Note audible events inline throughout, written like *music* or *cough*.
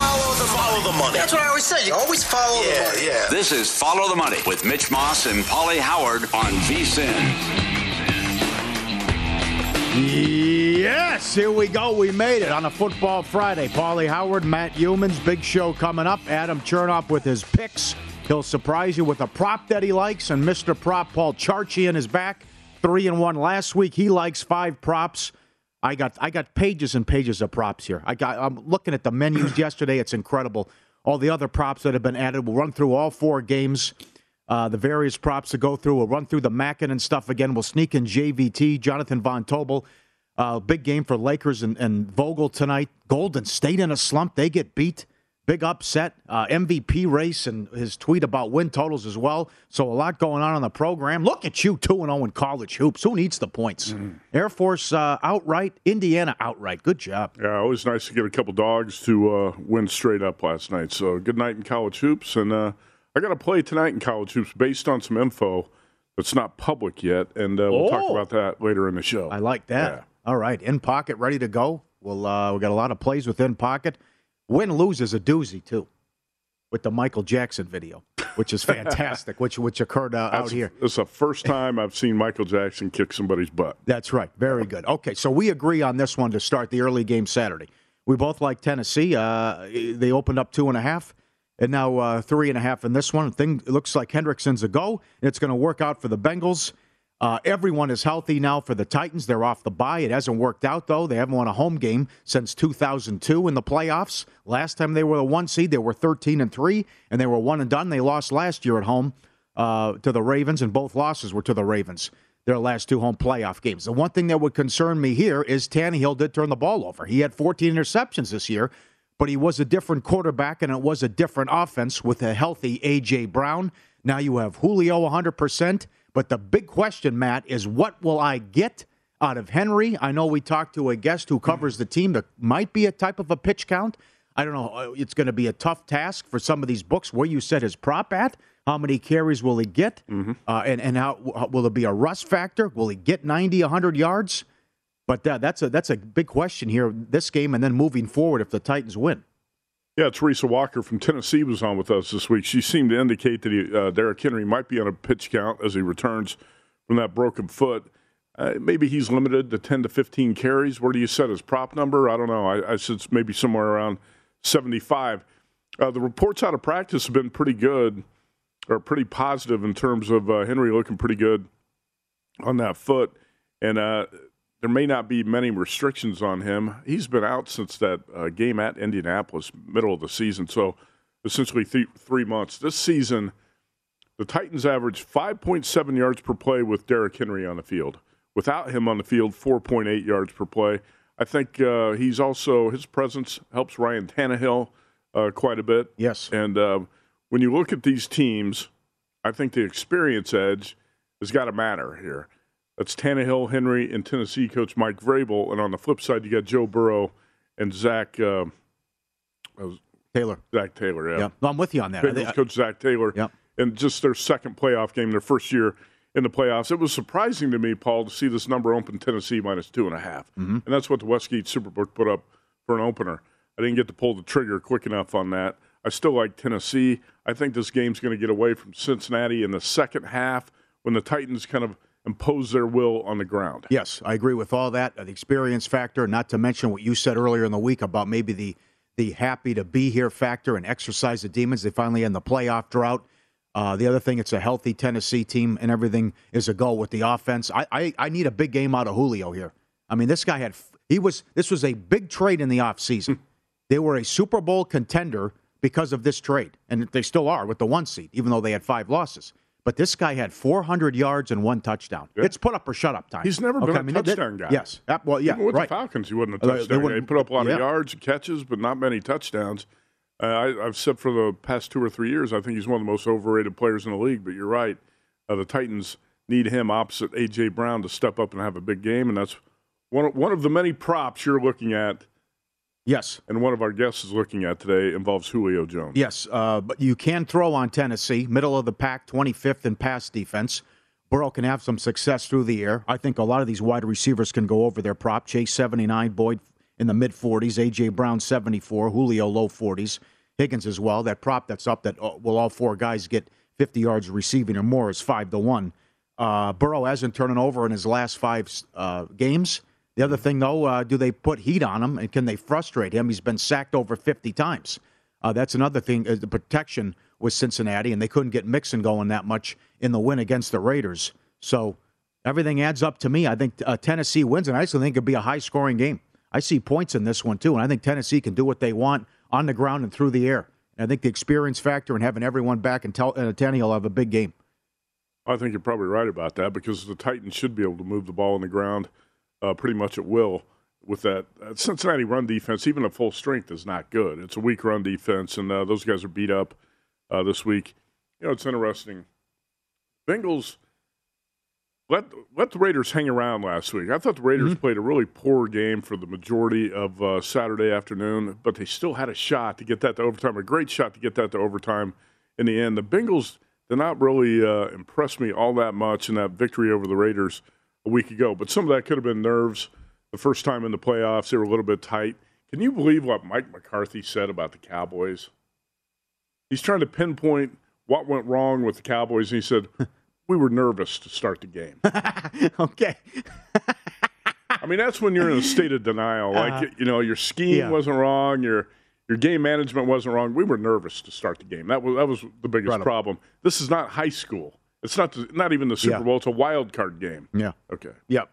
Follow the, follow the money. That's what I always say. You always follow yeah, the money. Yeah. This is Follow the Money with Mitch Moss and Pauly Howard on VSIN. Yes, here we go. We made it on a football Friday. Pauly Howard, Matt Youmans, big show coming up. Adam Chernoff with his picks. He'll surprise you with a prop that he likes, and Mr. Prop Paul Charchian his back. Three and one last week. He likes five props. I got I got pages and pages of props here. I got I'm looking at the menus *clears throat* yesterday. It's incredible. All the other props that have been added. We'll run through all four games. Uh, the various props to go through. We'll run through the Mackin and stuff again. We'll sneak in JVT, Jonathan Von Tobel. Uh, big game for Lakers and, and Vogel tonight. Golden State in a slump. They get beat. Big upset, uh, MVP race, and his tweet about win totals as well. So a lot going on on the program. Look at you, two and zero oh in college hoops. Who needs the points? Mm. Air Force uh, outright, Indiana outright. Good job. Yeah, always nice to get a couple dogs to uh, win straight up last night. So good night in college hoops, and uh, I got to play tonight in college hoops based on some info that's not public yet, and uh, we'll oh. talk about that later in the show. I like that. Yeah. All right, in pocket, ready to go. We'll uh, we got a lot of plays within pocket. Win lose is a doozy too, with the Michael Jackson video, which is *laughs* fantastic, which which occurred uh, out here. It's the first time I've seen Michael Jackson kick somebody's butt. That's right. Very good. Okay, so we agree on this one to start the early game Saturday. We both like Tennessee. Uh, they opened up two and a half, and now uh, three and a half in this one. Thing it looks like Hendrickson's a go. It's going to work out for the Bengals. Uh, everyone is healthy now for the Titans. They're off the bye. It hasn't worked out, though. They haven't won a home game since 2002 in the playoffs. Last time they were the one seed, they were 13 and 3, and they were one and done. They lost last year at home uh, to the Ravens, and both losses were to the Ravens, their last two home playoff games. The one thing that would concern me here is Tannehill did turn the ball over. He had 14 interceptions this year, but he was a different quarterback, and it was a different offense with a healthy A.J. Brown. Now you have Julio 100%. But the big question, Matt, is what will I get out of Henry? I know we talked to a guest who covers the team. that might be a type of a pitch count. I don't know. Uh, it's going to be a tough task for some of these books where you set his prop at. How many carries will he get? Mm-hmm. Uh, and and how will it be a rust factor? Will he get 90, 100 yards? But uh, that's a that's a big question here this game and then moving forward if the Titans win. Yeah, Teresa Walker from Tennessee was on with us this week. She seemed to indicate that he, uh, Derrick Henry might be on a pitch count as he returns from that broken foot. Uh, maybe he's limited to 10 to 15 carries. Where do you set his prop number? I don't know. I, I said maybe somewhere around 75. Uh, the reports out of practice have been pretty good or pretty positive in terms of uh, Henry looking pretty good on that foot. And uh, there may not be many restrictions on him. He's been out since that uh, game at Indianapolis, middle of the season, so essentially th- three months. This season, the Titans averaged 5.7 yards per play with Derrick Henry on the field. Without him on the field, 4.8 yards per play. I think uh, he's also his presence helps Ryan Tannehill uh, quite a bit. Yes, and uh, when you look at these teams, I think the experience edge has got to matter here. That's Tannehill, Henry, and Tennessee coach Mike Vrabel. And on the flip side, you got Joe Burrow and Zac uh, Taylor. Zac Taylor, yeah. yeah. No, I'm with you on that. Bengals coach Zac Taylor. Yeah. And just their second playoff game, their first year in the playoffs. It was surprising to me, Paul, to see this number open Tennessee minus two and a half. Mm-hmm. And that's what the Westgate Superbook put up for an opener. I didn't get to pull the trigger quick enough on that. I still like Tennessee. I think this game's going to get away from Cincinnati in the second half when the Titans kind of – impose their will on the ground. Yes, I agree with all that. The experience factor, not to mention what you said earlier in the week about maybe the the happy to be here factor and exercise the demons. They finally end the playoff drought. Uh, the other thing, it's a healthy Tennessee team, and everything is a go with the offense. I, I, I need a big game out of Julio here. I mean, this guy had he was this was a big trade in the offseason. they were a Super Bowl contender because of this trade, and they still are with the one seed, even though they had five losses. But this guy had 400 yards and one touchdown. Yeah. It's put up or shut up time. He's never been Okay, a I mean, that- touchdown guy. Yes. Uh, Well, yeah. Even with right. the Falcons, he wasn't a Uh, they touchdown guy. He put up a lot yeah. of yards and catches, but not many touchdowns. Uh, I, I've said for the past two or three years, I think he's one of the most overrated players in the league. But you're right, uh, the Titans need him opposite AJ Brown to step up and have a big game, and that's one of, one of the many props you're looking at, Yes. and one of our guests is looking at today involves Julio Jones. Yes, uh, but you can throw on Tennessee, middle of the pack, 25th in pass defense. Burrow can have some success through the air. I think a lot of these wide receivers can go over their prop. Chase 79, Boyd in the mid 40s, A.J. Brown 74, Julio low 40s, Higgins as well. That prop that's up that uh, will all four guys get 50 yards receiving or more is 5 to 1. Uh, Burrow hasn't turned it over in his last five uh, games. The other thing, though, uh, do they put heat on him and can they frustrate him? He's been sacked over 50 times. Uh, that's another thing. Uh, the protection with Cincinnati, and they couldn't get Mixon going that much in the win against the Raiders. So everything adds up to me. I think uh, Tennessee wins, and I also think it'll be a high scoring game. I see points in this one, too, and I think Tennessee can do what they want on the ground and through the air. And I think the experience factor and having everyone back and tell, uh, will have a big game. I think you're probably right about that because the Titans should be able to move the ball on the ground uh, pretty much at will with that. Uh, Cincinnati run defense, even at full strength, is not good. It's a weak run defense, and uh, those guys are beat up uh, this week. You know, it's interesting. Bengals let let the Raiders hang around last week. I thought the Raiders played a really poor game for the majority of uh, Saturday afternoon, but they still had a shot to get that to overtime. A great shot to get that to overtime in the end. The Bengals did not really uh, impress me all that much in that victory over the Raiders a week ago. But some of that could have been nerves. The first time in the playoffs, they were a little bit tight. Can you believe what Mike McCarthy said about the Cowboys? He's trying to pinpoint what went wrong with the Cowboys. And he said, We were nervous to start the game. *laughs* okay. I mean, that's when you're in a state of denial. Like, uh-huh. you know, your scheme. Yeah. wasn't wrong, your your game management wasn't wrong. We were nervous to start the game. That was that was the biggest problem. This is not high school. It's not the, not even the Super Yeah. Bowl. It's a wild card game. Yeah. Okay. Yep.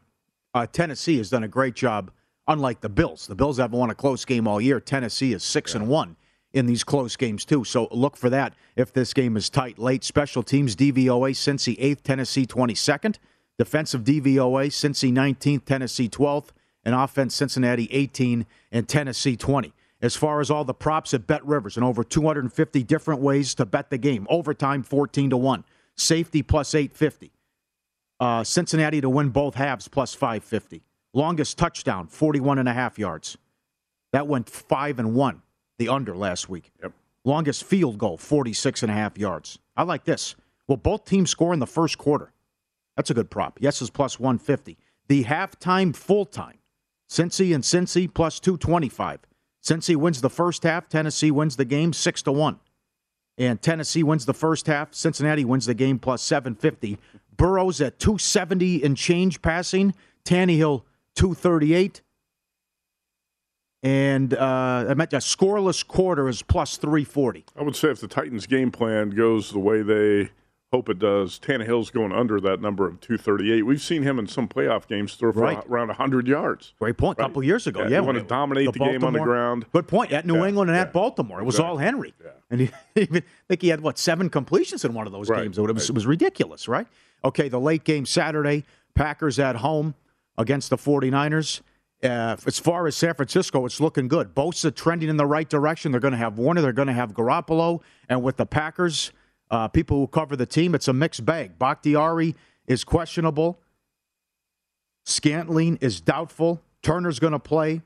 Uh, Tennessee has done a great job. Unlike the Bills, the Bills haven't won a close game all year. Tennessee is six and one in these close games too. So look for that if this game is tight late. Special teams DVOA Cincy eighth, Tennessee twenty second. Defensive DVOA Cincy nineteenth, Tennessee twelfth, and offense Cincinnati eighteen and Tennessee twenty. As far as all the props at Bet Rivers and over 250 different ways to bet the game. Overtime 14 to 1. Safety plus 850. Uh, Cincinnati to win both halves plus 550. Longest touchdown, 41 and a half yards. That went 5 and 1, the under last week. Yep. Longest field goal, 46 and a half yards. I like this. Will both teams score in the first quarter? That's a good prop. Yes is plus 150. The halftime full time. Cincy and Cincy plus 225. Cincy wins the first half, Tennessee wins the game 6 to 1. And Tennessee wins the first half, Cincinnati wins the game plus 750. Burrows at 270 and change passing, Tannehill 238. And uh, I meant a scoreless quarter is plus 340. I would say if the Titans' game plan goes the way they hope it does, Tannehill's going under that number of 238. We've seen him in some playoff games throw for Right. around 100 yards. Great point. A couple years ago. Yeah, Yeah. you wanna dominate the game on the ground. Good point. At New Yeah, England and yeah. at Baltimore. It was Exactly. all Henry. Yeah. And he, *laughs* I think he had, what, seven completions in one of those Right, games. It was, right. it was ridiculous, right? Okay, the late game Saturday, Packers at home against the 49ers. Uh, as far as San Francisco, it's looking good. Bosa trending in the right direction. They're going to have Warner. They're going to have Garoppolo. And with the Packers, uh, people who cover the team, it's a mixed bag. Bakhtiari is questionable. Scantling is doubtful. Turner's going to play.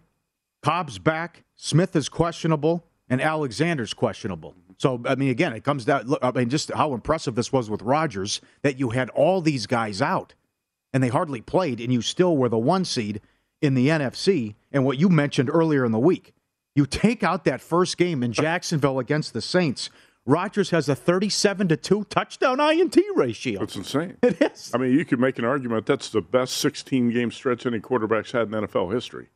Cobb's back. Smith is questionable, and Alexander's questionable. So, I mean, again, it comes down. Look, I mean, just how impressive this was with Rodgers that you had all these guys out, and they hardly played, and you still were the one seed in the NFC. And what you mentioned earlier in the week, you take out that first game in Jacksonville against the Saints. Rodgers has a 37 to 2 touchdown INT ratio. That's insane. It is. I mean, you could make an argument that's the best 16 game stretch any quarterback's had in NFL history.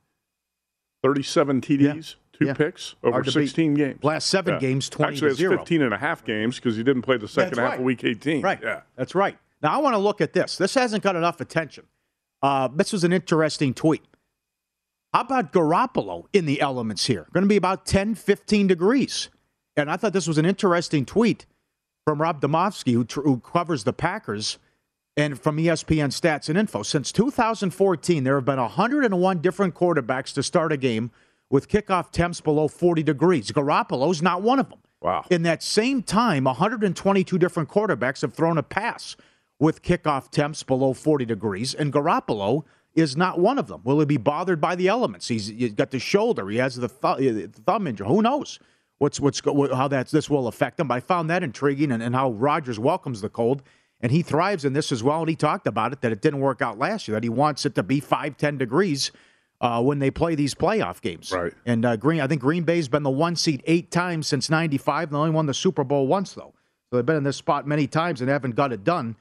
37 TDs. Two Yeah. picks over Hard to beat. 16 games. Last seven Yeah. games, 20 Actually, it's zero. 15 and a half games because he didn't play the second half right. of week 18. Right. Yeah. That's right. Now I want to look at this. This hasn't got enough attention. Uh, this was an interesting tweet. How about Garoppolo in the elements here? Going to be about 10, 15 degrees. And I thought this was an interesting tweet from Rob Demovsky, who, tr- who covers the Packers, and from ESPN Stats and Info. Since 2014, there have been 101 different quarterbacks to start a game with kickoff temps below 40 degrees. Garoppolo's not one of them. Wow. In that same time, 122 different quarterbacks have thrown a pass with kickoff temps below 40 degrees, and Garoppolo is not one of them. Will he be bothered by the elements? He's, he's got the shoulder. He has the th- uh, thumb injury. Who knows what's what's how that's this will affect them. But I found that intriguing, and, and how Rodgers welcomes the cold, and he thrives in this as well. And he talked about it that it didn't work out last year. That he wants it to be five, 10 degrees. Uh, when they play these playoff games, Right. And uh, Green, I think Green Bay's been the one seed eight times since '95. They only won the Super Bowl once, though. So they've been in this spot many times and haven't got it done.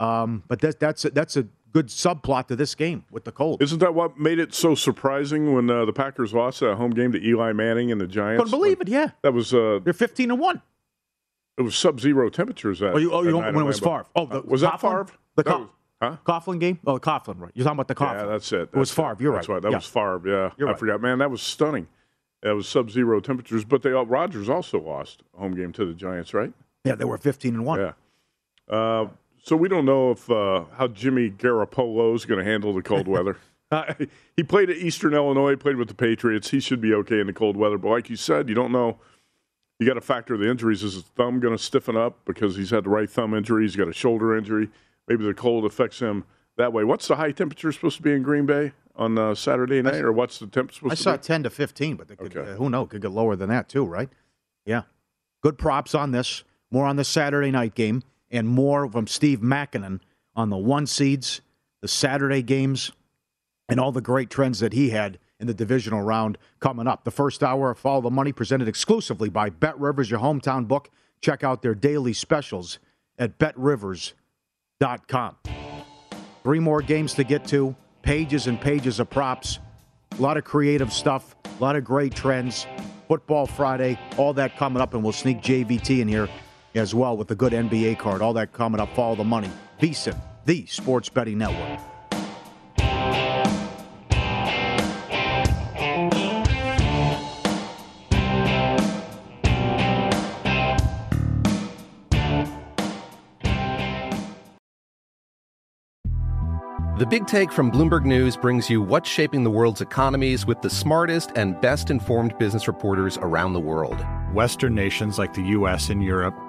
Um, but that, that's a, that's a good subplot to this game with the cold. Isn't that what made it so surprising when uh, the Packers lost that home game to Eli Manning and the Giants? Couldn't believe it. Yeah, That was uh, they're 15 to one. it was sub-zero temperatures. That, Oh, you, oh, you that when it was. Favre. Oh, the, Uh, was that Coughlin? Favre? The That Co- was- huh? Coughlin game? Oh, the Coughlin, right. You're talking about the Coughlin. Yeah, that's it. it was That's Favre. You're That's right. right. That Yeah. was Favre. Yeah, You're I right. forgot. Man, that was stunning. That was sub-zero temperatures. But they all, Rodgers also lost a home game to the Giants, right? Yeah, they were 15 and one. Yeah. Uh, so we don't know if uh, how Jimmy Garoppolo is going to handle the cold weather. *laughs* Uh, he played at Eastern Illinois, played with the Patriots. He should be okay in the cold weather. But like you said, you don't know. You got to factor the injuries. Is his thumb going to stiffen up because he's had the right thumb injury? He's got a shoulder injury. Maybe the cold affects him that way. What's the high temperature supposed to be in Green Bay on uh, Saturday night, or what's the temp supposed I to be? I saw 10 to 15, but they could, Okay. uh, who knows? Could get lower than that too, right? Yeah. Good props on this. More on the Saturday night game, and more from Steve Makinen on the one seeds, the Saturday games, and all the great trends that he had in the divisional round coming up. The first hour of Follow the Money presented exclusively by Bet Rivers, your hometown book. Check out their daily specials at betrivers.com. Three more games to get to, pages and pages of props, a lot of creative stuff, a lot of great trends. Football Friday, all that coming up, and we'll sneak JVT in here as well with a good NBA card. All that coming up. Follow the money. VSIN, the Sports Betting Network. The Big Take from Bloomberg News brings you what's shaping the world's economies with the smartest and best informed business reporters around the world. Western nations like the US and Europe.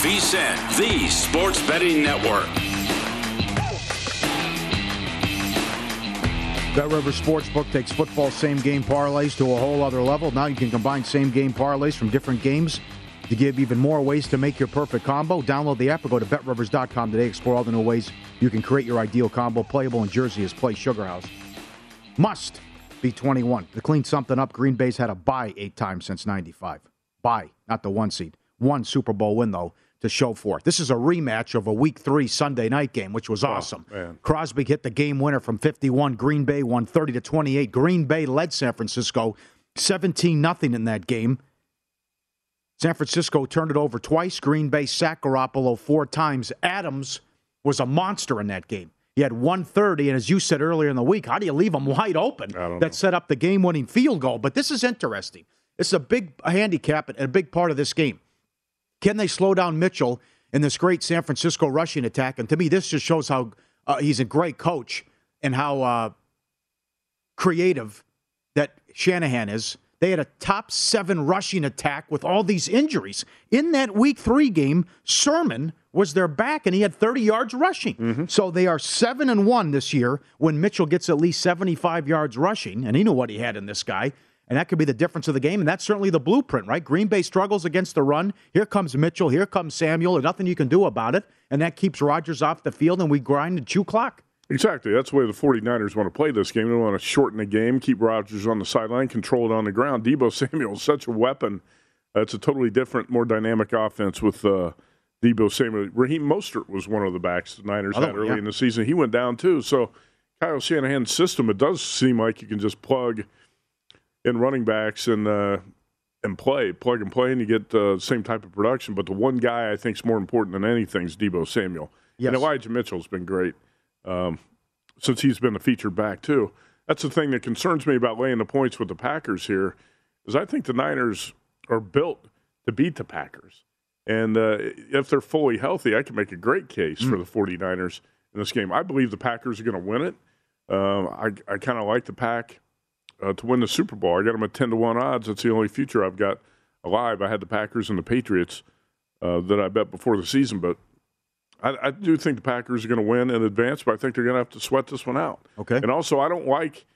VSIN, the Sports Betting Network. Bet River Sportsbook takes football same game parlays to a whole other level. Now you can combine same game parlays from different games to give even more ways to make your perfect combo. Download the app or go to betrivers.com today. Explore all the new ways you can create your ideal combo. Playable in Jersey is Play Sugar House. Must be 21. To clean something up, Green Bay's had a bye eight times since 95. Bye, not the one seed. One Super Bowl win, though, to show for it. This is a rematch of a Week Three Sunday night game, which was awesome. man. Crosby hit the game winner from 51. Green Bay won 30 to 28. Green Bay led San Francisco 17 nothing in that game. San Francisco turned it over twice. Green Bay sacked Garoppolo four times. Adams was a monster in that game. He had 130, and as you said earlier in the week, how do you leave him wide open? That set up the game-winning field goal. But this is interesting. It's a big handicap and a big part of this game. Can they slow down Mitchell in this great San Francisco rushing attack? And to me, this just shows how uh, he's a great coach and how uh, creative that Shanahan is. They had a top seven rushing attack with all these injuries. In that week three game, Sermon was their back and he had 30 yards rushing. So they are seven and one this year when Mitchell gets at least 75 yards rushing, and he knew what he had in this guy. And that could be the difference of the game. And that's certainly the blueprint, right? Green Bay struggles against the run. Here comes Mitchell. Here comes Samuel. There's nothing you can do about it. And that keeps Rodgers off the field, and we grind and chew clock. Exactly. That's the way the 49ers want to play this game. They want to shorten the game, keep Rodgers on the sideline, control it on the ground. Deebo *laughs* Samuel is such a weapon. Uh, it's a totally different, more dynamic offense with uh, Deebo Samuel. Raheem Mostert was one of the backs the Niners Other had early yeah. in the season. He went down too. So Kyle Shanahan's system, it does seem like you can just plug in running backs and uh, and play, plug and play, and you get the same type of production. But the one guy I think is more important than anything is Deebo Samuel. Yes. And Elijah Mitchell's been great um, since he's been a featured back too. That's the thing that concerns me about laying the points with the Packers here, is I think the Niners are built to beat the Packers. And uh, if they're fully healthy, I can make a great case for the 49ers in this game. I believe the Packers are going to win it. Um, I, I kind of like the Pack uh, to win the Super Bowl. I got them at 10 to 1 odds. That's the only future I've got alive. I had the Packers and the Patriots uh, that I bet before the season, but I, I do think the Packers are going to win in advance, but I think they're going to have to sweat this one out. Okay. And also, I don't like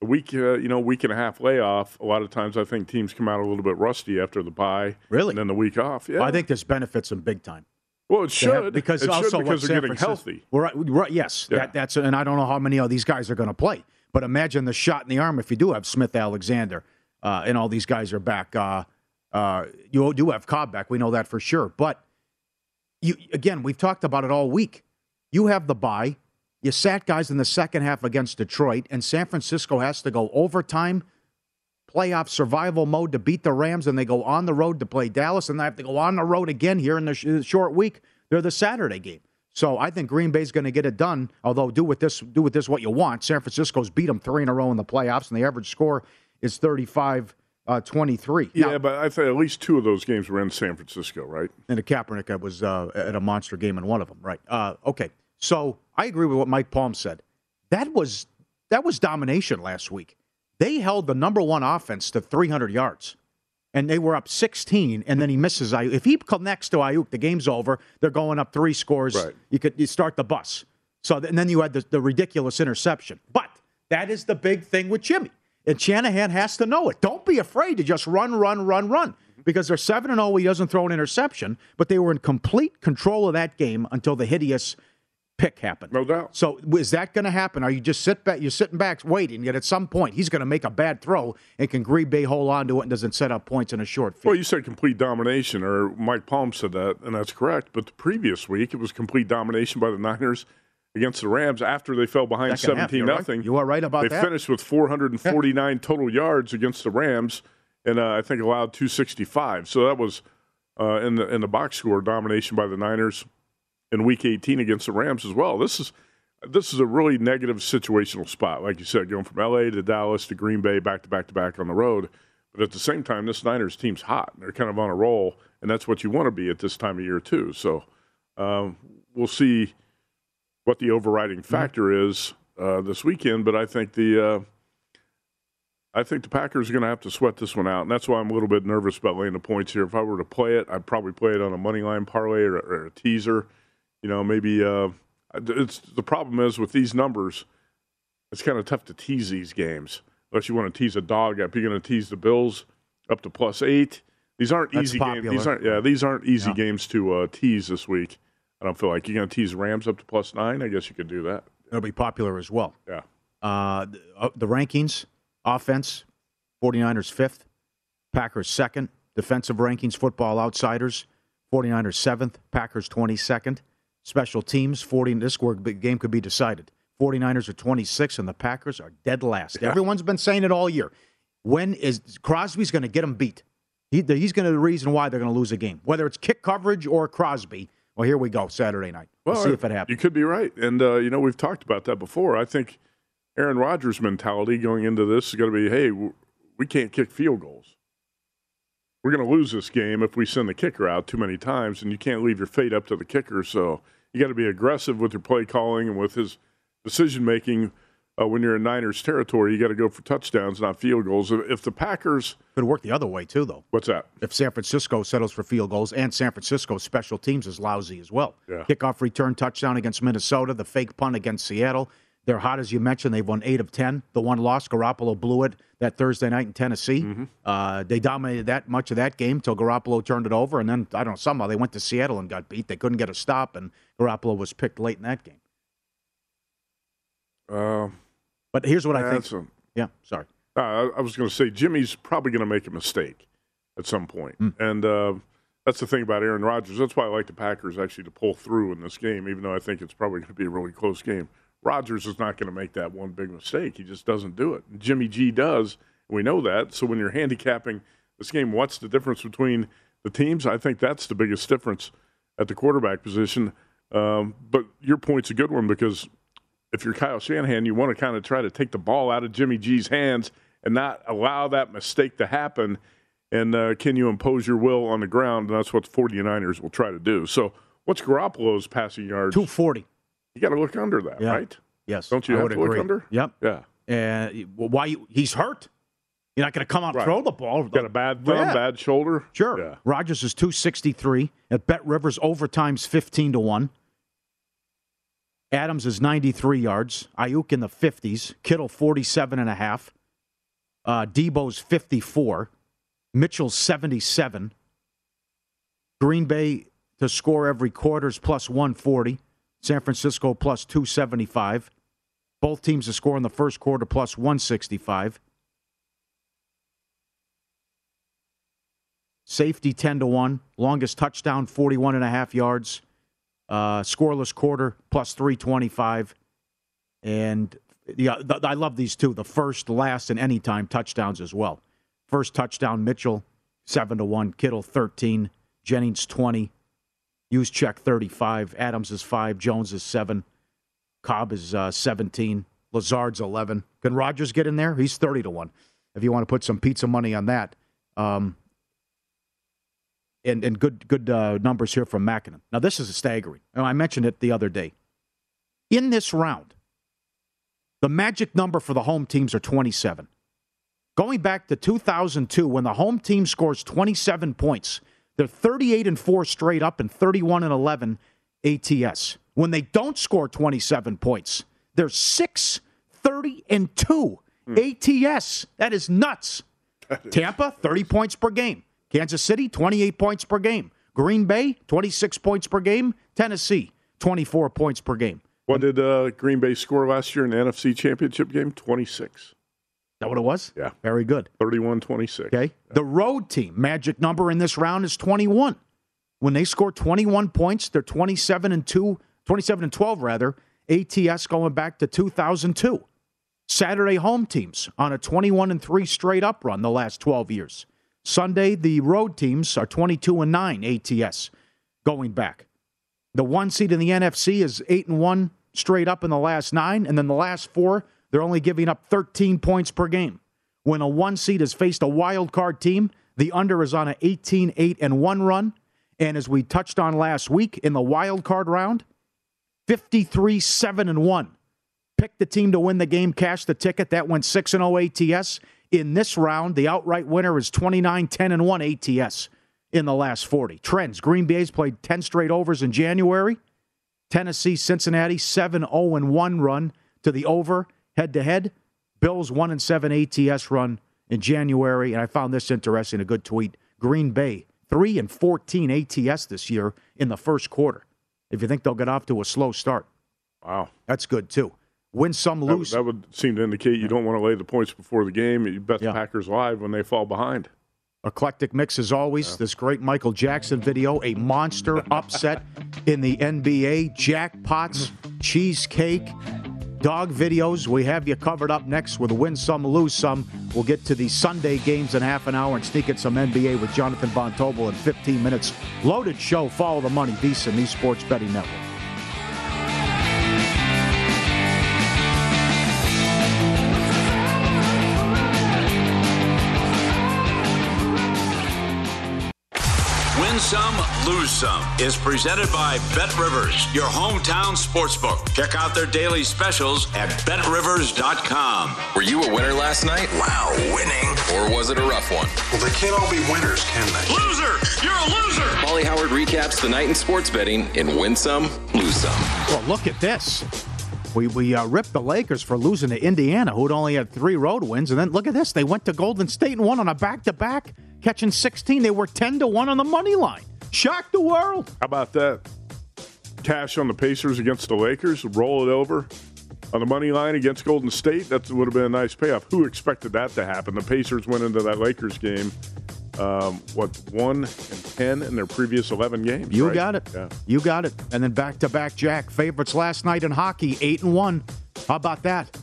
a week, uh, you know, week and a half layoff. A lot of times, I think teams come out a little bit rusty after the bye. Really? And then the week off. Yeah. I think this benefits them big time. Well, it They have- should because it also should because they're San getting Francisco- healthy. Well, Right, right, yes, Yeah. that, that's and I don't know how many of these guys are going to play, but imagine the shot in the arm if you do have Smith, Alexander, uh, and all these guys are back. Uh, uh, you do have Cobb back, we know that for sure. But you again, we've talked about it all week. You have the bye. You sat guys in the second half against Detroit, and San Francisco has to go overtime, playoff survival mode to beat the Rams, and they go on the road to play Dallas, and they have to go on the road again here in the sh- short week. They're the Saturday game. So I think Green Bay's going to get it done. Although do with this do with this what you want. San Francisco's beat them three in a row in the playoffs, and the average score is 35 uh, 23. Yeah, but I think at least two of those games were in San Francisco, right? And the Kaepernick was uh, at a monster game in one of them, right? Uh, okay, so I agree with what Mike Palm said. That was that was domination last week. They held the number one offense to 300 yards, and they were up 16. And then he misses Aiyuk. If he connects to Aiyuk, the game's over. They're going up three scores. Right. You could you start the bus. So and then you had the, the ridiculous interception. But that is the big thing with Jimmy. And Shanahan has to know it. Don't be afraid to just run, run, run, run. Because they're 7 and 0, he doesn't throw an interception, but they were in complete control of that game until the hideous pick happened. No doubt. So is that going to happen? Are you just sit back? You're sitting back waiting. Yet at some point he's going to make a bad throw, and can Green Bay hold on to it and doesn't set up points in a short field? Well, you said complete domination, or Mike Palm said that, and that's correct. But the previous week, it was complete domination by the Niners against the Rams after they fell behind Second 17 you're right. nothing. You are right about they that. finished with 449 *laughs* total yards against the Rams, and uh, I think allowed 265. So that was uh, in the in the box score domination by the Niners in Week 18 against the Rams as well. This is this is a really negative situational spot, like you said, going from LA to Dallas to Green Bay, back to back to back on the road. But at the same time, this Niners team's hot. They're kind of on a roll, and that's what you want to be at this time of year too. So um, we'll see what the overriding factor is uh, this weekend. But I think the uh, I think the Packers are going to have to sweat this one out, and that's why I'm a little bit nervous about laying the points here. If I were to play it, I'd probably play it on a money line parlay or, or a teaser. You know, maybe uh, it's the problem is with these numbers, it's kind of tough to tease these games unless you want to tease a dog up. You're going to tease the Bills up to plus eight. These aren't That's easy popular. games. These aren't yeah. These aren't easy Yeah. games to uh, tease this week. I don't feel like you're going to tease Rams up to plus nine. I guess you could do that. It'll be popular as well. Yeah. Uh, the, uh, the rankings, offense, 49ers fifth, Packers second, defensive rankings, football outsiders, 49ers seventh, Packers 22nd, special teams, 40, this game could be decided. 49ers are 26 and the Packers are dead last. Yeah. Everyone's been saying it all year. When is Crosby's going to get them beat? He, he's going to be the reason why they're going to lose a game, whether it's kick coverage or Crosby. Well, here we go, Saturday night. We'll see if it happens. You could be right, and uh, you know we've talked about that before. I think Aaron Rodgers' mentality going into this is going to be, hey, we can't kick field goals. We're going to lose this game if we send the kicker out too many times, and you can't leave your fate up to the kicker. So you got to be aggressive with your play calling and with his decision making. Uh, when you're in Niners territory, you got to go for touchdowns, not field goals. If, if the Packers could work the other way too, though. What's that? If San Francisco settles for field goals, and San Francisco's special teams is lousy as well. Yeah. Kickoff return touchdown against Minnesota, the fake punt against Seattle. They're hot as you mentioned. They've won eight of ten. The one loss, Garoppolo blew it that Thursday night in Tennessee. Uh, they dominated that much of that game till Garoppolo turned it over, and then I don't know somehow they went to Seattle and got beat. They couldn't get a stop, and Garoppolo was picked late in that game. Uh, But here's what I think. a- yeah, sorry. Uh, I was going to say Jimmy's probably going to make a mistake at some point. Hmm. and uh, that's the thing about Aaron Rodgers. That's why I like the Packers actually to pull through in this game, even though I think it's probably going to be a really close game. Rodgers is not going to make that one big mistake. He just doesn't do it. Jimmy G does. We know that. So when you're handicapping this game, what's the difference between the teams? I think that's the biggest difference at the quarterback position. Um, but your point's a good one because if you're Kyle Shanahan, you want to kind of try to take the ball out of Jimmy G's hands and not allow that mistake to happen. And uh, can you impose your will on the ground? And that's what the 49ers will try to do. So, what's Garoppolo's passing yards? 240. You got to look under that, Yeah. right? Yes. Don't you I have to look under? Yep. Yeah. And well, why you, he's hurt? You're not going to come out and Right. throw the ball. Got a bad thumb, Yeah. bad shoulder? Sure. Yeah. Rodgers is 263. At Bet Rivers, overtime's 15 to 1. Adams is 93 yards. Aiyuk in the 50s. Kittle 47 and a half. Uh, Deebo's 54. Mitchell's 77. Green Bay to score every quarter is plus 140. San Francisco plus 275. Both teams to score in the first quarter plus 165. Safety 10 to 1. Longest touchdown 41 and a half yards. Uh, scoreless quarter plus 325. And yeah, th- I love these two the first, last, and anytime touchdowns as well. First touchdown, Mitchell 7 to 1. Kittle 13. Jennings 20. Juszczyk 35. Adams is 5. Jones is 7. Cobb is uh, 17. Lazard's 11. Can Rodgers get in there? He's 30 to 1. If you want to put some pizza money on that. Um, and, and good good uh, numbers here from Makinen. Now, this is staggering. And I mentioned it the other day. In this round, the magic number for the home teams are 27. Going back to 2002, when the home team scores 27 points, they're 38 and 4 straight up and 31 and 11 ATS. When they don't score 27 points, they're 6 30 and 2 ATS. That is nuts. Tampa, 30 points per game. Kansas City, 28 points per game. Green Bay, 26 points per game. Tennessee, 24 points per game. What did uh, Green Bay score last year in the NFC Championship game? 26. That what it was? Yeah. Very good. 31 26. Okay. The road team, magic number in this round is 21. When they score 21 points, they're 27 and 2, 27 and 12 rather. ATS going back to 2002. Saturday home teams on a 21 and 3 straight up run the last 12 years. Sunday the road teams are 22 and 9 ATS going back. The one seed in the NFC is 8 and 1 straight up in the last 9 and then the last 4 they're only giving up 13 points per game. When a one seed has faced a wild card team, the under is on an 18 8 and 1 run. And as we touched on last week in the wild card round, 53 7 and 1. Pick the team to win the game, cash the ticket. That went 6 0 ATS. In this round, the outright winner is 29 10 and 1 ATS in the last 40. Trends Green Bay's played 10 straight overs in January. Tennessee, Cincinnati, 7 0 and 1 run to the over head to head. Bills 1 and 7 ATS run in January. And I found this interesting a good tweet. Green Bay, 3 and 14 ATS this year in the first quarter. If you think they'll get off to a slow start. Wow. That's good too. Win some, lose. that would seem to indicate you don't want to lay the points before the game. You bet the Packers live when they fall behind. Eclectic mix as always. This great Michael Jackson video, a monster upset in the NBA, jackpots, cheesecake, dog videos. We have you covered up next with win some, lose some. We'll get to the Sunday games in half an hour and sneak in some NBA with Jonathan Von Tobel in 15 minutes. Loaded show. Follow the money. VSIN the Sports Betting Network. Win Some, Lose Some is presented by Bet Rivers, your hometown sportsbook. Check out their daily specials at betrivers.com. Were you a winner last night? Wow, winning. Or was it a rough one? Well, they can't all be winners, can they? Loser! You're a loser! Molly Howard recaps the night in sports betting in Win Some, Lose Some. Well, look at this. We we uh, ripped the Lakers for losing to Indiana, who'd only had three road wins, and then look at this. They went to Golden State and won on a back to back, catching 16. They were 10 to one on the money line. Shocked the world. How about that? Cash on the Pacers against the Lakers, roll it over on the money line against Golden State. That would have been a nice payoff. Who expected that to happen? The Pacers went into that Lakers game, um, what, 1 and 10 in their previous 11 games? You right? got it. Yeah. You got it. And then back to back Jack favorites last night in hockey, eight and one. How about that?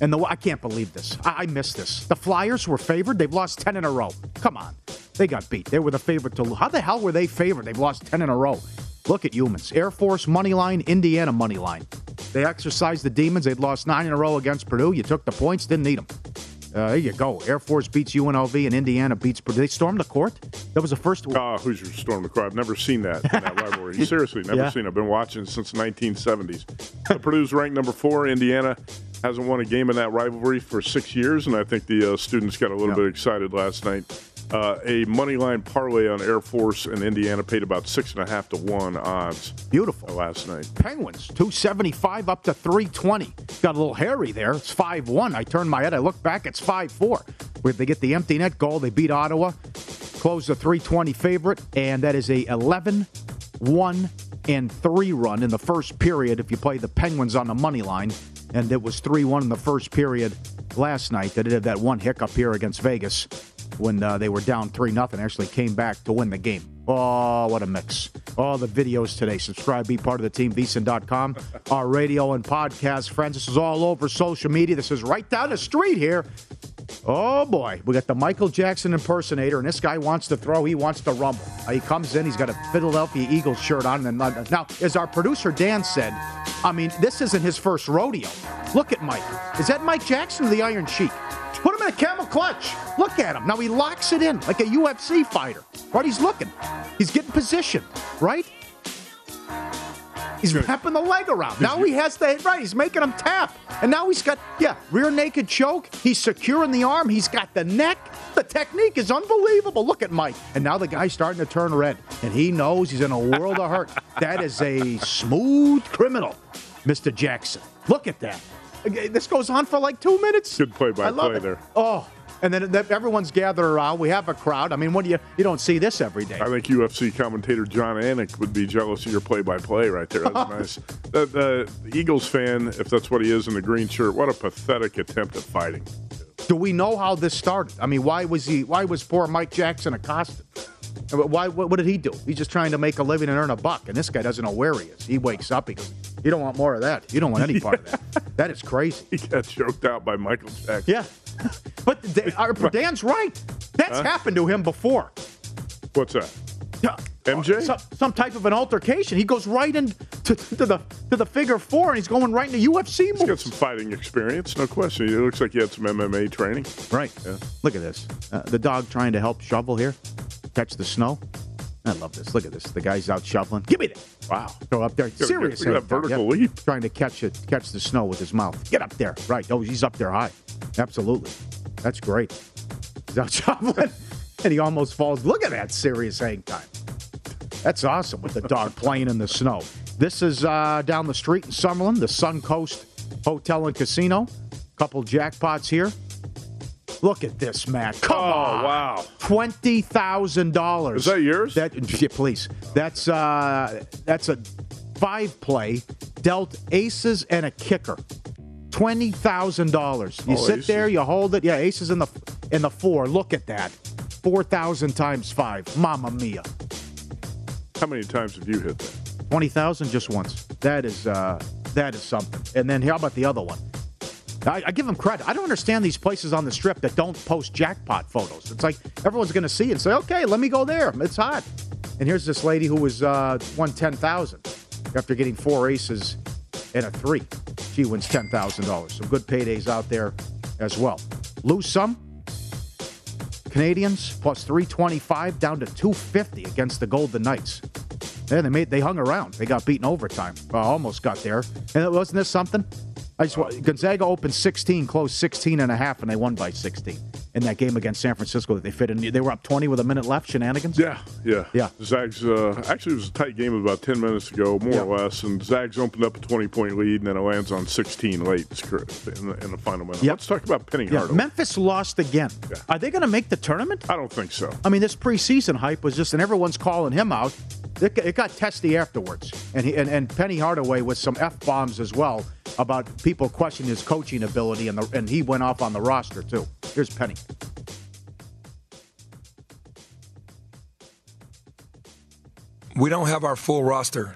And the I can't believe this. I, I missed this. The Flyers were favored. They've lost ten in a row. Come on, they got beat. They were the favorite to. How the hell were they favored? They've lost ten in a row. Look at Youmans. Air Force money line, Indiana money line. They exercised the demons. They'd lost nine in a row against Purdue. You took the points, didn't need them. Uh, there you go. Air Force beats UNLV and Indiana beats Purdue. They stormed the court. That was the first. Ah, Hoosiers stormed the court. I've never seen that in that rivalry. *laughs* Seriously, never Yeah. seen. it. I've been watching since the 1970s. So Purdue's ranked number four. Indiana hasn't won a game in that rivalry for six years, and I think the uh, students got a little bit excited last night. Uh, a money line parlay on Air Force and Indiana paid about six and a half to one odds. Beautiful last night. Penguins, 275 up to 320. Got a little hairy there. It's 5 1. I turned my head. I look back. It's 5 4. Where they get the empty net goal. They beat Ottawa. Close the 320 favorite. And that is a 11 1 and 3 run in the first period if you play the Penguins on the money line. And it was 3 1 in the first period last night. That it had that one hiccup here against Vegas when uh, they were down 3 0. Actually came back to win the game. Oh, what a mix. All the videos today. Subscribe, be part of the team, VSIN.com. *laughs* Our radio and podcast friends. This is all over social media. This is right down the street here. Oh boy, we got the Michael Jackson impersonator, and this guy wants to throw. He wants to rumble. Uh, He comes in. He's got a Philadelphia Eagles shirt on. And uh, now, as our producer Dan said, I mean, this isn't his first rodeo. Look at Mike. Is that Mike Jackson or the Iron Sheik? Put him in a camel clutch. Look at him. Now he locks it in like a UFC fighter. Right? He's looking. He's getting positioned. Right? He's wrapping the leg around. Now he has the right. He's making him tap, and now he's got yeah rear naked choke. He's securing the arm. He's got the neck. The technique is unbelievable. Look at Mike, and now the guy's starting to turn red, and he knows he's in a world of hurt. That is a smooth criminal, Mister Jackson. Look at that. Okay, This goes on for like two minutes. Good play by I love play it. there. Oh, and then then everyone's gathered around. We have a crowd. I mean, what do you you don't see this every day? I think UFC commentator Jon Anik would be jealous of your play-by-play right there. That's *laughs* nice. The, the, the Eagles fan, if that's what he is in the green shirt, what a pathetic attempt at fighting. Do we know how this started? I mean, why was he? Why was poor Mike Jackson accosted? Why? What, what did he do? He's just trying to make a living and earn a buck, and this guy doesn't know where he is. He wakes up. He goes, "You don't want more of that. You don't want any part of that. *laughs* That is crazy." He got choked out by Michael Jackson. Yeah, *laughs* but Da- our- Dan's right. That's Huh? happened to him before. What's that? MJ? Some, some type of an altercation. He goes right into to the to the figure four, and he's going right into UFC moves. He's got some fighting experience, no question. It looks like he had some MMA training. Right. Yeah. Look at this. Uh, the dog trying to help shovel here, catch the snow. I love this. Look at this. The guy's out shoveling. Give me that. Wow. Go up there. Serious. look at that vertical Yep. leap. Trying to catch it, catch the snow with his mouth. Get up there. Right. Oh, he's up there high. Absolutely. That's great. He's out *laughs* shoveling, and he almost falls. Look at that serious hang time. That's awesome with the dog playing in the snow. This is uh, down the street in Summerlin, the Suncoast Hotel and Casino. Couple jackpots here. Look at this, Matt. Come Oh, on. wow. Twenty thousand dollars. Is that yours? That yeah, please. That's uh that's a five play dealt aces and a kicker. Twenty thousand dollars. You Oh, sit aces. there, you hold it. Yeah, aces in the in the four. Look at that. Four thousand times five. Mamma mia. How many times have you hit that? Twenty thousand just once. That is uh that is something. And then how about the other one? I, I give them credit. I don't understand these places on the strip that don't post jackpot photos. It's like everyone's going to see and say, "Okay, let me go there. It's hot." And here's this lady who was uh, won ten thousand after getting four aces and a three. She wins ten thousand dollars. Some good paydays out there as well. Lose some. Canadiens plus 325 down to 250 against the Golden Knights. Yeah, they made they hung around. They got beaten overtime. Well, almost got there. And it- wasn't this something? I just wa- Gonzaga opened 16, closed 16 and a half, and they won by 16 in that game against San Francisco that they fit in. They were up 20 with a minute left. Shenanigans. Yeah, yeah, Yeah. Zags uh, actually it was a tight game about ten minutes ago, more or less, and Zags opened up a twenty-point lead, and then it lands on sixteen late in the, in the final minute. Yep. Let's talk about Penny Yeah, Hardaway. Memphis lost again. Are they going to make the tournament? I don't think so. I mean, this preseason hype was just, and everyone's calling him out. It, it got testy afterwards, and, he, and and Penny Hardaway with some f bombs as well about people questioning his coaching ability, and the, and he went off on the roster too. Here's Penny. We don't have our full roster.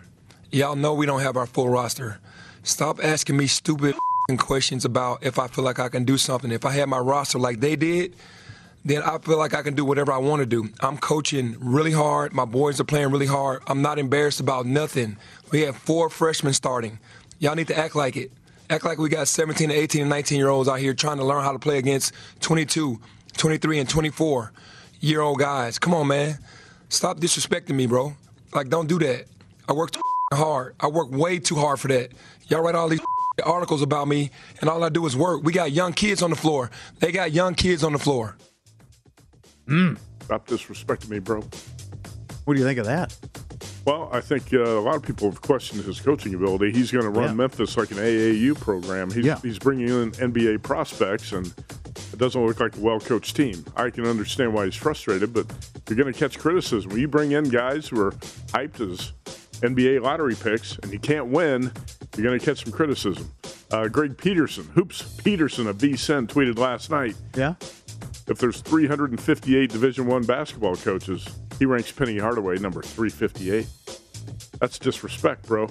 Y'all know we don't have our full roster. Stop asking me stupid questions about if I feel like I can do something. If I had my roster like they did, then I feel like I can do whatever I want to do. I'm coaching really hard. My boys are playing really hard. I'm not embarrassed about nothing. We have four freshmen starting. Y'all need to act like it. Act like we got 17 to 18 and 19 year olds out here trying to learn how to play against 22, 23, and 24 year old guys. Come on, man. Stop disrespecting me, bro. Like, don't do that. I work too *laughs* hard. I work way too hard for that. Y'all write all these *laughs* articles about me, and all I do is work. We got young kids on the floor. They got young kids on the floor. Hmm. Stop disrespecting me, bro. What do you think of that? Well, I think uh, a lot of people have questioned his coaching ability. He's going to run Yeah. Memphis like an AAU program. He's, Yeah. he's bringing in NBA prospects, and it doesn't look like a well coached team. I can understand why he's frustrated, but you're going to catch criticism. When you bring in guys who are hyped as NBA lottery picks and you can't win, you're going to catch some criticism. Uh, Greg Peterson, Hoops Peterson of VSIN, tweeted last night Yeah. If there's 358 Division One basketball coaches, he ranks Penny Hardaway number 358. That's disrespect, bro.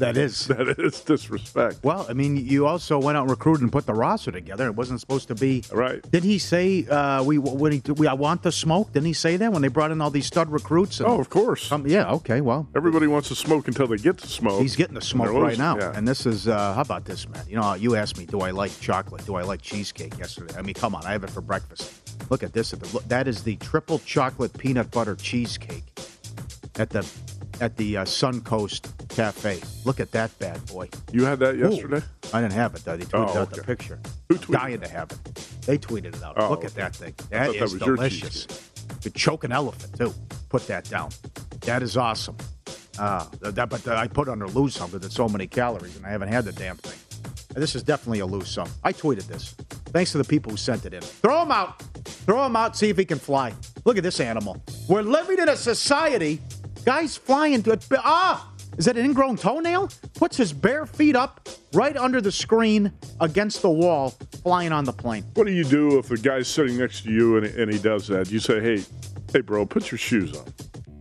That is. *laughs* That is disrespect. Well, I mean, you also went out and recruited and put the roster together. It wasn't supposed to be right. Did he say uh, we when he we I want the smoke? Didn't he say that when they brought in all these stud recruits? And, Oh, of course. Um, yeah. Okay. Well, Everybody wants to smoke until they get to smoke. He's getting the smoke right now. Yeah. And this is, uh, how about this, man? You know, you asked me, do I like chocolate? Do I like cheesecake yesterday? I mean, come on, I have it for breakfast. Look at this. At the, look, that is the triple chocolate peanut butter cheesecake at the at the uh, Suncoast Cafe. Look at that bad boy. You had that Ooh. yesterday? I didn't have it. Though. They tweeted Oh, out the picture. Who tweeted Dying to have it. They tweeted it out. Oh, Look at that thing. That that is delicious. Could choke an elephant too. Put that down. That is awesome. Uh, that, but I put under lose some because it's so many calories, and I haven't had the damn thing. And this is definitely a lose some. I tweeted this. Thanks to the people who sent it in. Throw him out. Throw him out. See if he can fly. Look at this animal. We're living in a society. Guys flying to ah. Is that an ingrown toenail? Puts his bare feet up right under the screen against the wall, flying on the plane. What do you do if the guy's sitting next to you and, and he does that? You say, hey, hey, bro, put your shoes on.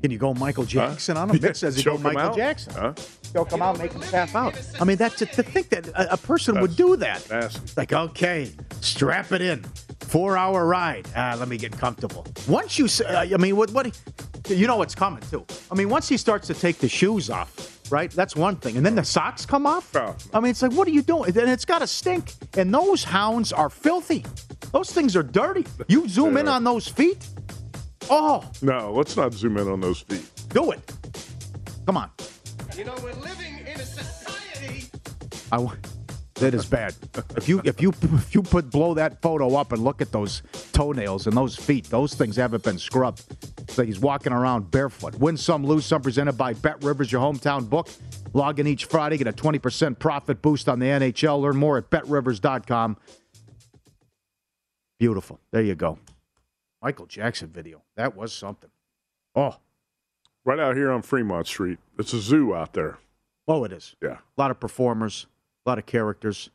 Can you go Michael Jackson on him? Vic says he go Choke him Michael out? Jackson. Huh? They'll come out and make him tap out. I mean, that's to think that a, a person would do that. Nasty. Like, okay, strap it in. Four hour ride. Ah, let me get comfortable. Once you, say, I mean, what, what, you know what's coming too. I mean, once he starts to take the shoes off, right? That's one thing. And then the socks come off. Oh. I mean, it's like, what are you doing? And it's got to stink. And those hounds are filthy. Those things are dirty. You zoom in on those feet. Oh, No, let's not zoom in on those feet. do it. Come on. You know, we're living in a society. I, wa- That is bad. if you if you if you put blow that photo up and look at those toenails and those feet, those things haven't been scrubbed. Like he's walking around barefoot. Win some, lose some. Presented by Bet Rivers, your hometown book. Log in each Friday, get a twenty percent profit boost on the NHL. Learn more at BetRivers.com. Beautiful. There you go. Michael Jackson video. That was something. Oh, Right out here on Fremont Street. It's a zoo out there. oh, it is. Yeah. A lot of performers, a lot of characters.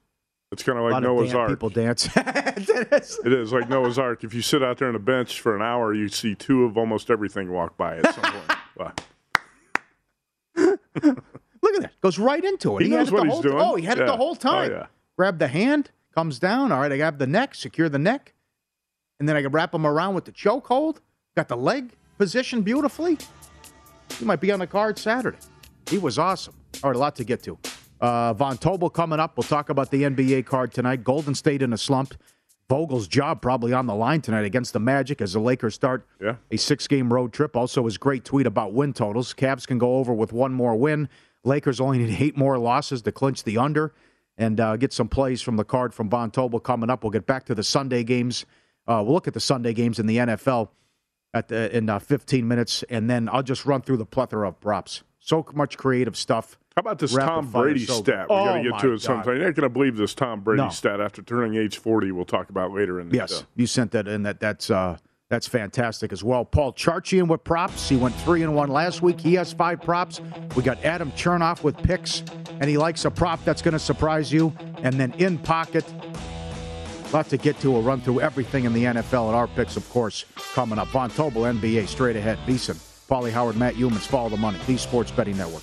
It's kind of like Noah's of Ark. people dance. *laughs* It is like Noah's Ark. If you sit out there on a bench for an hour, you see two of almost everything walk by at some point. *laughs* Look at that. Goes right into it. He had knows it what the he's whole doing. Oh, he had it the whole oh, time. Oh, yeah. Grab the hand, comes down. All right, I grab the neck, secure the neck. And then I can wrap him around with the choke hold. Got the leg positioned beautifully. He might be on the card Saturday. He was awesome. All right, a lot to get to. Uh, Von Tobel coming up. We'll talk about the NBA card tonight. Golden State in a slump. Vogel's job probably on the line tonight against the Magic as the Lakers start Yeah. a six game road trip. Also, his great tweet about win totals. Cavs can go over with one more win. Lakers only need eight more losses to clinch the under and uh, get some plays from the card from Von Tobel coming up. We'll get back to the Sunday games. Uh, we'll look at the Sunday games in the NFL at the, in uh, 15 minutes, and then I'll just run through the plethora of props. So much creative stuff. How about this Tom Brady stat? We got Oh, to get to it God. sometime. You're not going to believe this Tom Brady No. stat after turning age 40. We'll talk about later in the Yes, show. you sent that in. That that's uh, that's fantastic as well. Paul Charchian with props. He went three and one last week. He has five props. We got Adam Chernoff with picks, and he likes a prop that's going to surprise you. And then in pocket, lot to get to. We'll run through everything in the NFL and our picks, of course, coming up. Von Tobel, NBA, straight ahead. VSIN, Pauly Howard, Matt Youmans, follow the money. The Sports Betting Network.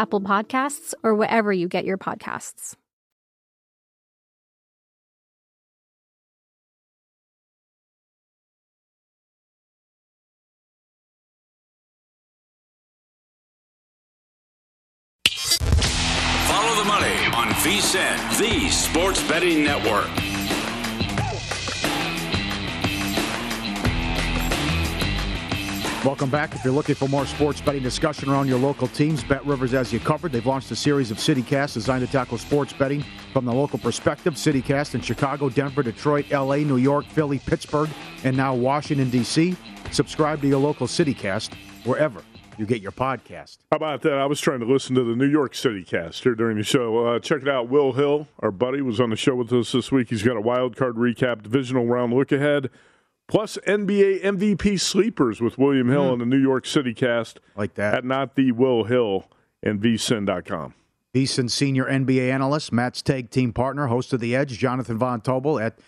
Apple Podcasts, or wherever you get your podcasts. Follow the money on VSIN, the sports betting network. Welcome back. If you're looking for more sports betting discussion around your local teams, Bet Rivers has you covered. They've launched a series of CityCasts designed to tackle sports betting from the local perspective. CityCast in Chicago, Denver, Detroit, LA, New York, Philly, Pittsburgh, and now Washington, D.C. Subscribe to your local CityCast wherever you get your podcast. How about that? I was trying to listen to the New York City cast here during the show. Uh, check it out. Will Hill, our buddy, was on the show with us this week. He's got a wild card recap, divisional round look ahead, plus NBA MVP sleepers with William Hill Mm. and the New York City cast like that at not the Will Hill and vsin.com. Senior NBA analyst, Matt's tag team partner, host of The Edge, Jonathan Von Tobel at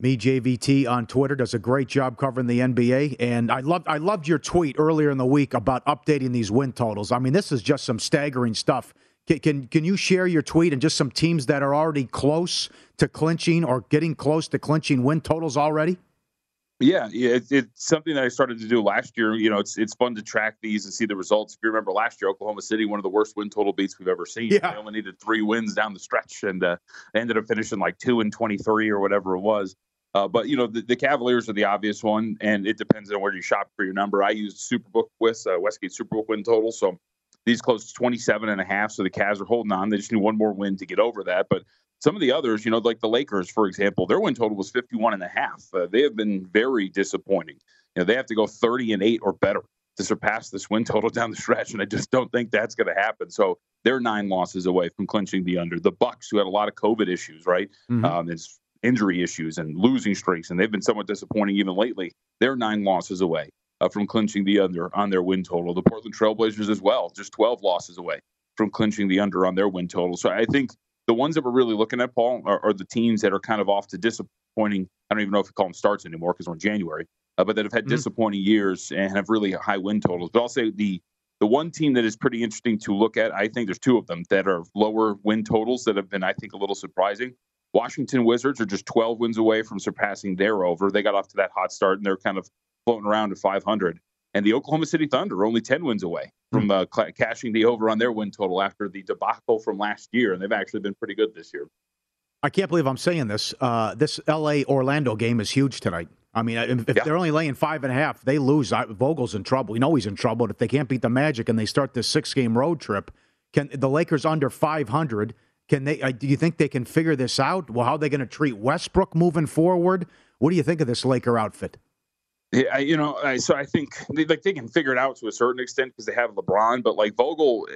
me JVT on Twitter does a great job covering the NBA. And I loved I loved your tweet earlier in the week about updating these win totals. I mean, this is just some staggering stuff. Can, can can you share your tweet and just some teams that are already close to clinching or getting close to clinching win totals already? Yeah, yeah, it, it's something that I started to do last year. You know, it's it's fun to track these and see the results. If you remember last year, Oklahoma City, one of the worst win total beats we've ever seen. Yeah. They only needed three wins down the stretch, and uh, they ended up finishing like two and twenty three or whatever it was. Uh, but you know, the, the Cavaliers are the obvious one, and it depends on where you shop for your number. I used Superbook with uh, Westgate Superbook win total, so these close to 27 and a half. So the Cavs are holding on. They just need one more win to get over that. But some of the others, you know, like the Lakers, for example, their win total was 51 and a half. Uh, they have been very disappointing. You know, they have to go 30 and eight or better to surpass this win *laughs* total down the stretch, and I just don't think that's going to happen. So they're nine losses away from clinching the under. The Bucks, who had a lot of COVID issues, right? Mhm. Um, it's injury issues and losing streaks, and they've been somewhat disappointing even lately. They're nine losses away uh, from clinching the under on their win total. The Portland Trailblazers as well, just 12 losses away from clinching the under on their win total. So I think the ones that we're really looking at, Paul, are, are the teams that are kind of off to disappointing. I don't even know if we call them starts anymore because we're in January, uh, but that have had disappointing years and have really high win totals. But I'll say the the one team that is pretty interesting to look at, I think there's two of them that are lower win totals that have been, I think, a little surprising. Washington Wizards are just 12 wins away from surpassing their over. They got off to that hot start and they're kind of floating around at 500. And the Oklahoma City Thunder are only 10 wins away from uh, cla cashing the over on their win total after the debacle from last year. And they've actually been pretty good this year. I can't believe I'm saying this. Uh, this L.A. Orlando game is huge tonight. I mean, if if they're only laying five and a half, they lose. I, Vogel's in trouble. We know he's in trouble. If they can't beat the Magic and they start this six game road trip, can the Lakers under 500? Can they? Uh, do you think they can figure this out? Well, how are they going to treat Westbrook moving forward? What do you think of this Laker outfit? Yeah, I- you know, I, so I think they, like they can figure it out to a certain extent because they have LeBron, but like Vogel,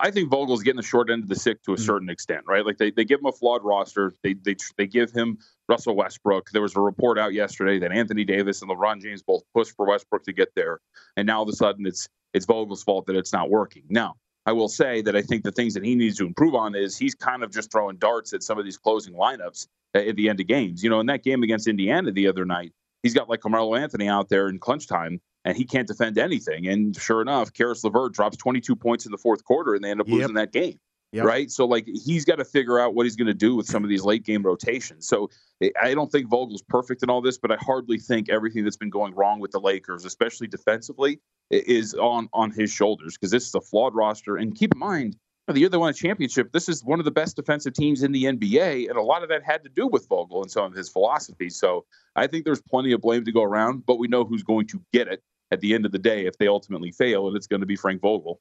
I think Vogel's getting the short end of the stick to a mm. certain extent, right? Like they, they give him a flawed roster. They, they they give him Russell Westbrook. There was a report out yesterday that Anthony Davis and LeBron James both pushed for Westbrook to get there, and now all of a sudden it's it's Vogel's fault that it's not working. Now, I will say that I think the things that he needs to improve on is he's kind of just throwing darts at some of these closing lineups at the end of games. You know, in that game against Indiana the other night, he's got like Carmelo Anthony out there in clutch time, and he can't defend anything. And sure enough, Caris LeVert drops 22 points in the fourth quarter, and they end up Yep. losing that game. Yep. Right. So, like, he's got to figure out what he's going to do with some of these late game rotations. So, I- I don't think Vogel's perfect in all this, but I hardly think everything that's been going wrong with the Lakers, especially defensively, is on on his shoulders because this is a flawed roster. And keep in mind, the year they won a championship, this is one of the best defensive teams in the NBA, and a lot of that had to do with Vogel and some of his philosophies. So, I think there's plenty of blame to go around, but we know who's going to get it at the end of the day if they ultimately fail, and it's going to be Frank Vogel.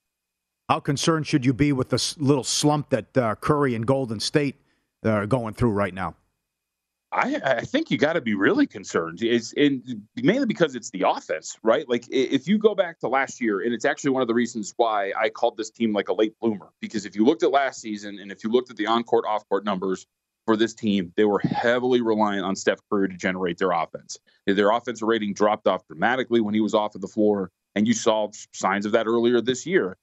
How concerned should you be with this little slump that uh, Curry and Golden State uh, are going through right now? I, I think you got to be really concerned. Is in mainly because it's the offense, right? Like if you go back to last year, and it's actually one of the reasons why I called this team like a late bloomer. Because if you looked at last season, and if you looked at the on-court, off-court numbers for this team, they were heavily reliant on Steph Curry to generate their offense. Their offensive rating dropped off dramatically when he was off of the floor, and you saw signs of that earlier this year.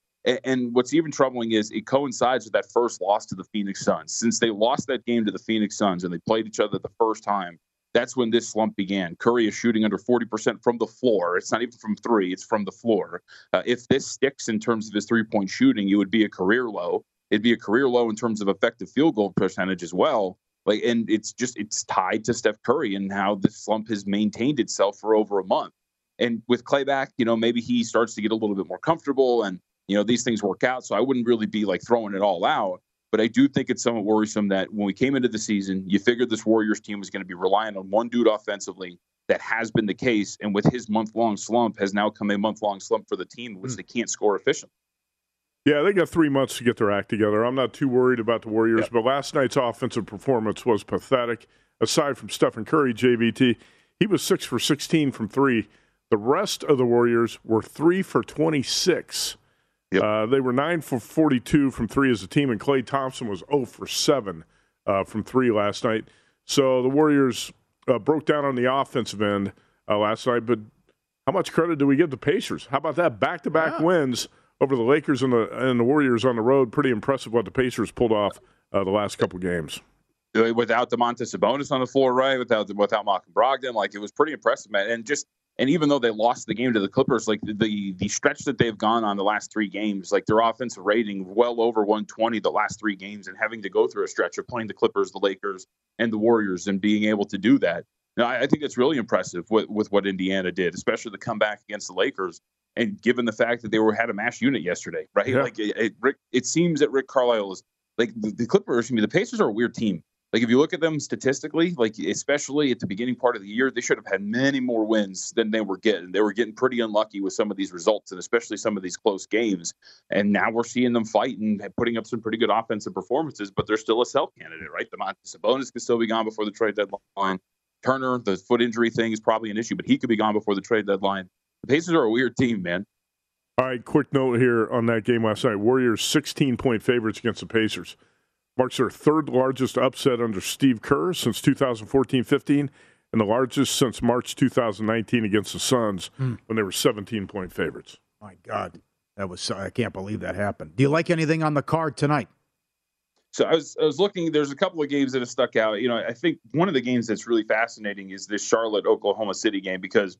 And what's even troubling is it coincides with that first loss to the Phoenix Suns. Since they lost that game to the Phoenix Suns and they played each other the first time, that's when this slump began. Curry is shooting under 40% from the floor. It's not even from three, it's from the floor. Uh, if this sticks in terms of his three point shooting, it would be a career low. It'd be a career low in terms of effective field goal percentage as well. Like, and it's just it's tied to Steph Curry and how this slump has maintained itself for over a month. And with Klay back, you know, maybe he starts to get a little bit more comfortable and you know these things work out. So I wouldn't really be like throwing it all out. But I do think it's somewhat worrisome that when we came into the season, you figured this Warriors team was going to be relying on one dude offensively. That has been the case, and with his month-long slump, has now come a month-long slump for the team, which hmm. they can't score efficiently. Yeah, they got three months to get their act together. I'm not too worried about the Warriors, but last night's offensive performance was pathetic. Aside from Stephen Curry, JVT, he was six for 16 from three. The rest of the Warriors were three for 26. Uh, they were nine for 42 from three as a team, and Klay Thompson was 0 for 7 uh, from three last night. So the Warriors uh, broke down on the offensive end uh, last night, but how much credit do we give the Pacers? How about that? Back to back wins over the Lakers and the and the Warriors on the road. Pretty impressive what the Pacers pulled off uh, the last couple games. Without Domantas Sabonis on the floor, right? Without without Malcolm Brogdon, like it was pretty impressive, man. And just and even though they lost the game to the Clippers, like the the stretch that they've gone on the last three games, like their offensive rating well over 120 the last three games, and having to go through a stretch of playing the Clippers, the Lakers, and the Warriors, and being able to do that. Now, I, I think it's really impressive with, with what Indiana did, especially the comeback against the Lakers. And given the fact that they were had a mash unit yesterday, right? Yeah. Like it, it, Rick, it seems that Rick Carlisle is like the, the Clippers. I mean, the Pacers are a weird team. Like if you look at them statistically, like especially at the beginning part of the year, they should have had many more wins than they were getting. They were getting pretty unlucky with some of these results, and especially some of these close games. And now we're seeing them fight and putting up some pretty good offensive performances, but they're still a sell candidate, right? The Sabonis could still be gone before the trade deadline. Turner, the foot injury thing is probably an issue, but he could be gone before the trade deadline. The Pacers are a weird team, man. All right, quick note here on that game last night. Warriors 16 point favorites against the Pacers. Marks their third largest upset under Steve Kerr since 2014 15, and the largest since March 2019 against the Suns Hmm. when they were 17 point favorites. My God, that was I can't believe that happened. Do you like anything on the card tonight? So I was I was looking. There's a couple of games that have stuck out. You know, I think one of the games that's really fascinating is this Charlotte Oklahoma City game because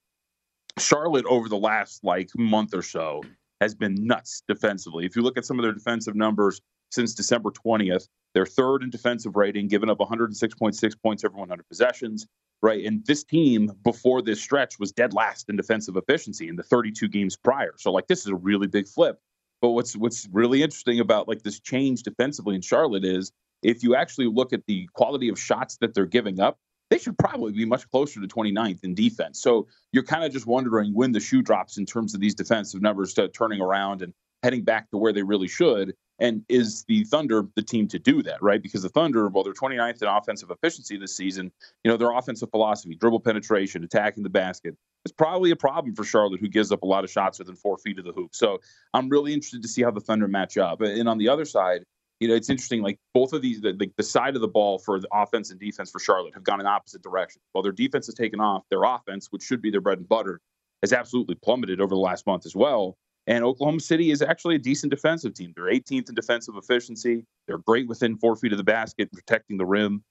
Charlotte over the last like month or so has been nuts defensively. If you look at some of their defensive numbers since December 20th, they're third in defensive rating, giving up 106.6 points every 100 possessions. Right, and this team before this stretch was dead last in defensive efficiency in the 32 games prior. So like this is a really big flip. But what's what's really interesting about like this change defensively in Charlotte is if you actually look at the quality of shots that they're giving up, they should probably be much closer to 29th in defense. So you're kind of just wondering when the shoe drops in terms of these defensive numbers turning around and heading back to where they really should. And is the Thunder the team to do that, right? Because the Thunder, well, they're 29th in offensive efficiency this season. You know, their offensive philosophy, dribble penetration, attacking the basket, it's probably a problem for Charlotte, who gives up a lot of shots within four feet of the hoop. So I'm really interested to see how the Thunder match up. And on the other side, you know, it's interesting. Like both of these, the, the, the side of the ball for the offense and defense for Charlotte have gone in opposite directions. While their defense has taken off, their offense, which should be their bread and butter, has absolutely plummeted over the last month as well. And Oklahoma City is actually a decent defensive team. They're 18th in defensive efficiency. They're great within four feet of the basket, protecting the rim.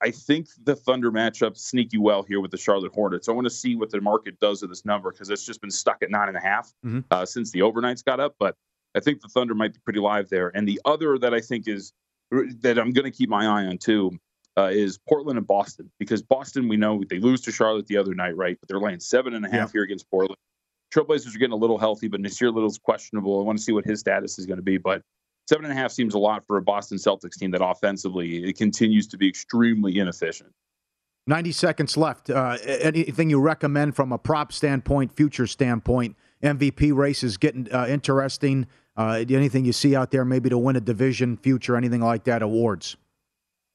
I, think the Thunder matchup sneaky well here with the Charlotte Hornets. I want to see what the market does with this number because it's just been stuck at nine and a half, Mhm. uh, since the overnights got up. But I think the Thunder might be pretty live there. And the other that I think is that I'm going to keep my eye on too uh, is Portland and Boston because Boston we know they lose to Charlotte the other night, right? But they're laying seven and a half Yeah. here against Portland. Trailblazers are getting a little healthy, but Nassir Little's questionable. I want to see what his status is going to be, but seven and a half seems a lot for a Boston Celtics team that offensively it continues to be extremely inefficient. 90 seconds left. Uh, anything you recommend from a prop standpoint, future standpoint? MVP race is getting uh, interesting. Uh, anything you see out there, maybe to win a division, future, anything like that? Awards.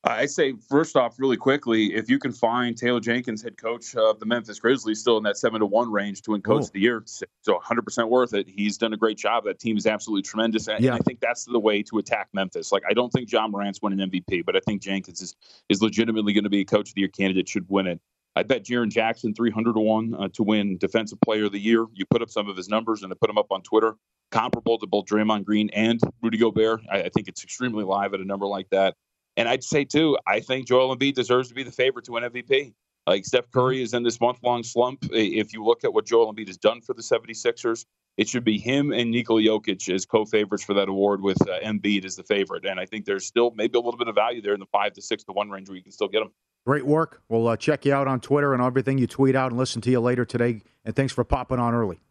I say first off, really quickly, if you can find Taylor Jenkins, head coach of the Memphis Grizzlies, still in that seven to one range to win Coach Cool. of the Year, so 100 percent worth it. He's done a great job. That team is absolutely tremendous, and Yeah. I think that's the way to attack Memphis. Like I don't think John Morant's winning MVP, but I think Jenkins is is legitimately going to be a Coach of the Year candidate. Should win it. I bet Jaren Jackson 300 to one uh, to win Defensive Player of the Year. You put up some of his numbers, and I put them up on Twitter, comparable to both Draymond Green and Rudy Gobert. I, I think it's extremely live at a number like that. And I'd say too, I think Joel Embiid deserves to be the favorite to win MVP. Like Steph Curry is in this month long slump. If you look at what Joel Embiid has done for the 76ers, it should be him and Nikola Jokic as co favorites for that award with uh, Embiid as the favorite. And I think there's still maybe a little bit of value there in the five to six to one range where you can still get them. Great work. We'll uh, check you out on Twitter and everything you tweet out and listen to you later today. And thanks for popping on early.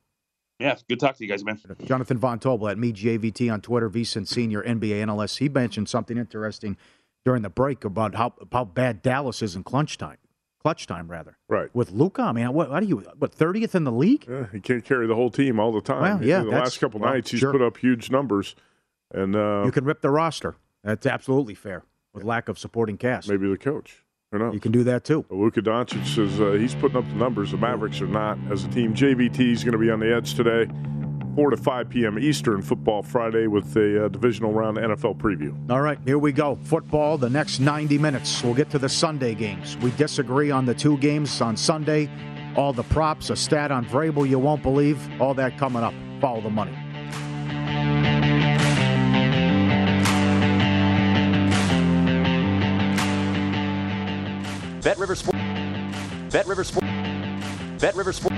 Yeah, good talk to you guys, man. Jonathan Von Tobel at me JVT on Twitter, VSIN Senior NBA analyst. He mentioned something interesting during the break about how how bad Dallas is in clutch time, clutch time rather. Right. With Luka, I mean, what, what are you? What thirtieth in the league? Yeah, he can't carry the whole team all the time. Well, yeah, the last couple well, nights he's sure. put up huge numbers, and uh, You can rip the roster. That's absolutely fair. With lack of supporting cast, maybe the coach. You can do that too. Luka Doncic says uh, he's putting up the numbers. The Mavericks are not as a team. JVT is going to be on the edge today. 4 to 5 p.m. Eastern Football Friday with a uh, divisional round NFL preview. All right, here we go. Football, the next 90 minutes. We'll get to the Sunday games. We disagree on the two games on Sunday. All the props, a stat on Vrabel you won't believe. All that coming up. Follow the money. Bet River Sport. Bet River Sport. Bet River Sport.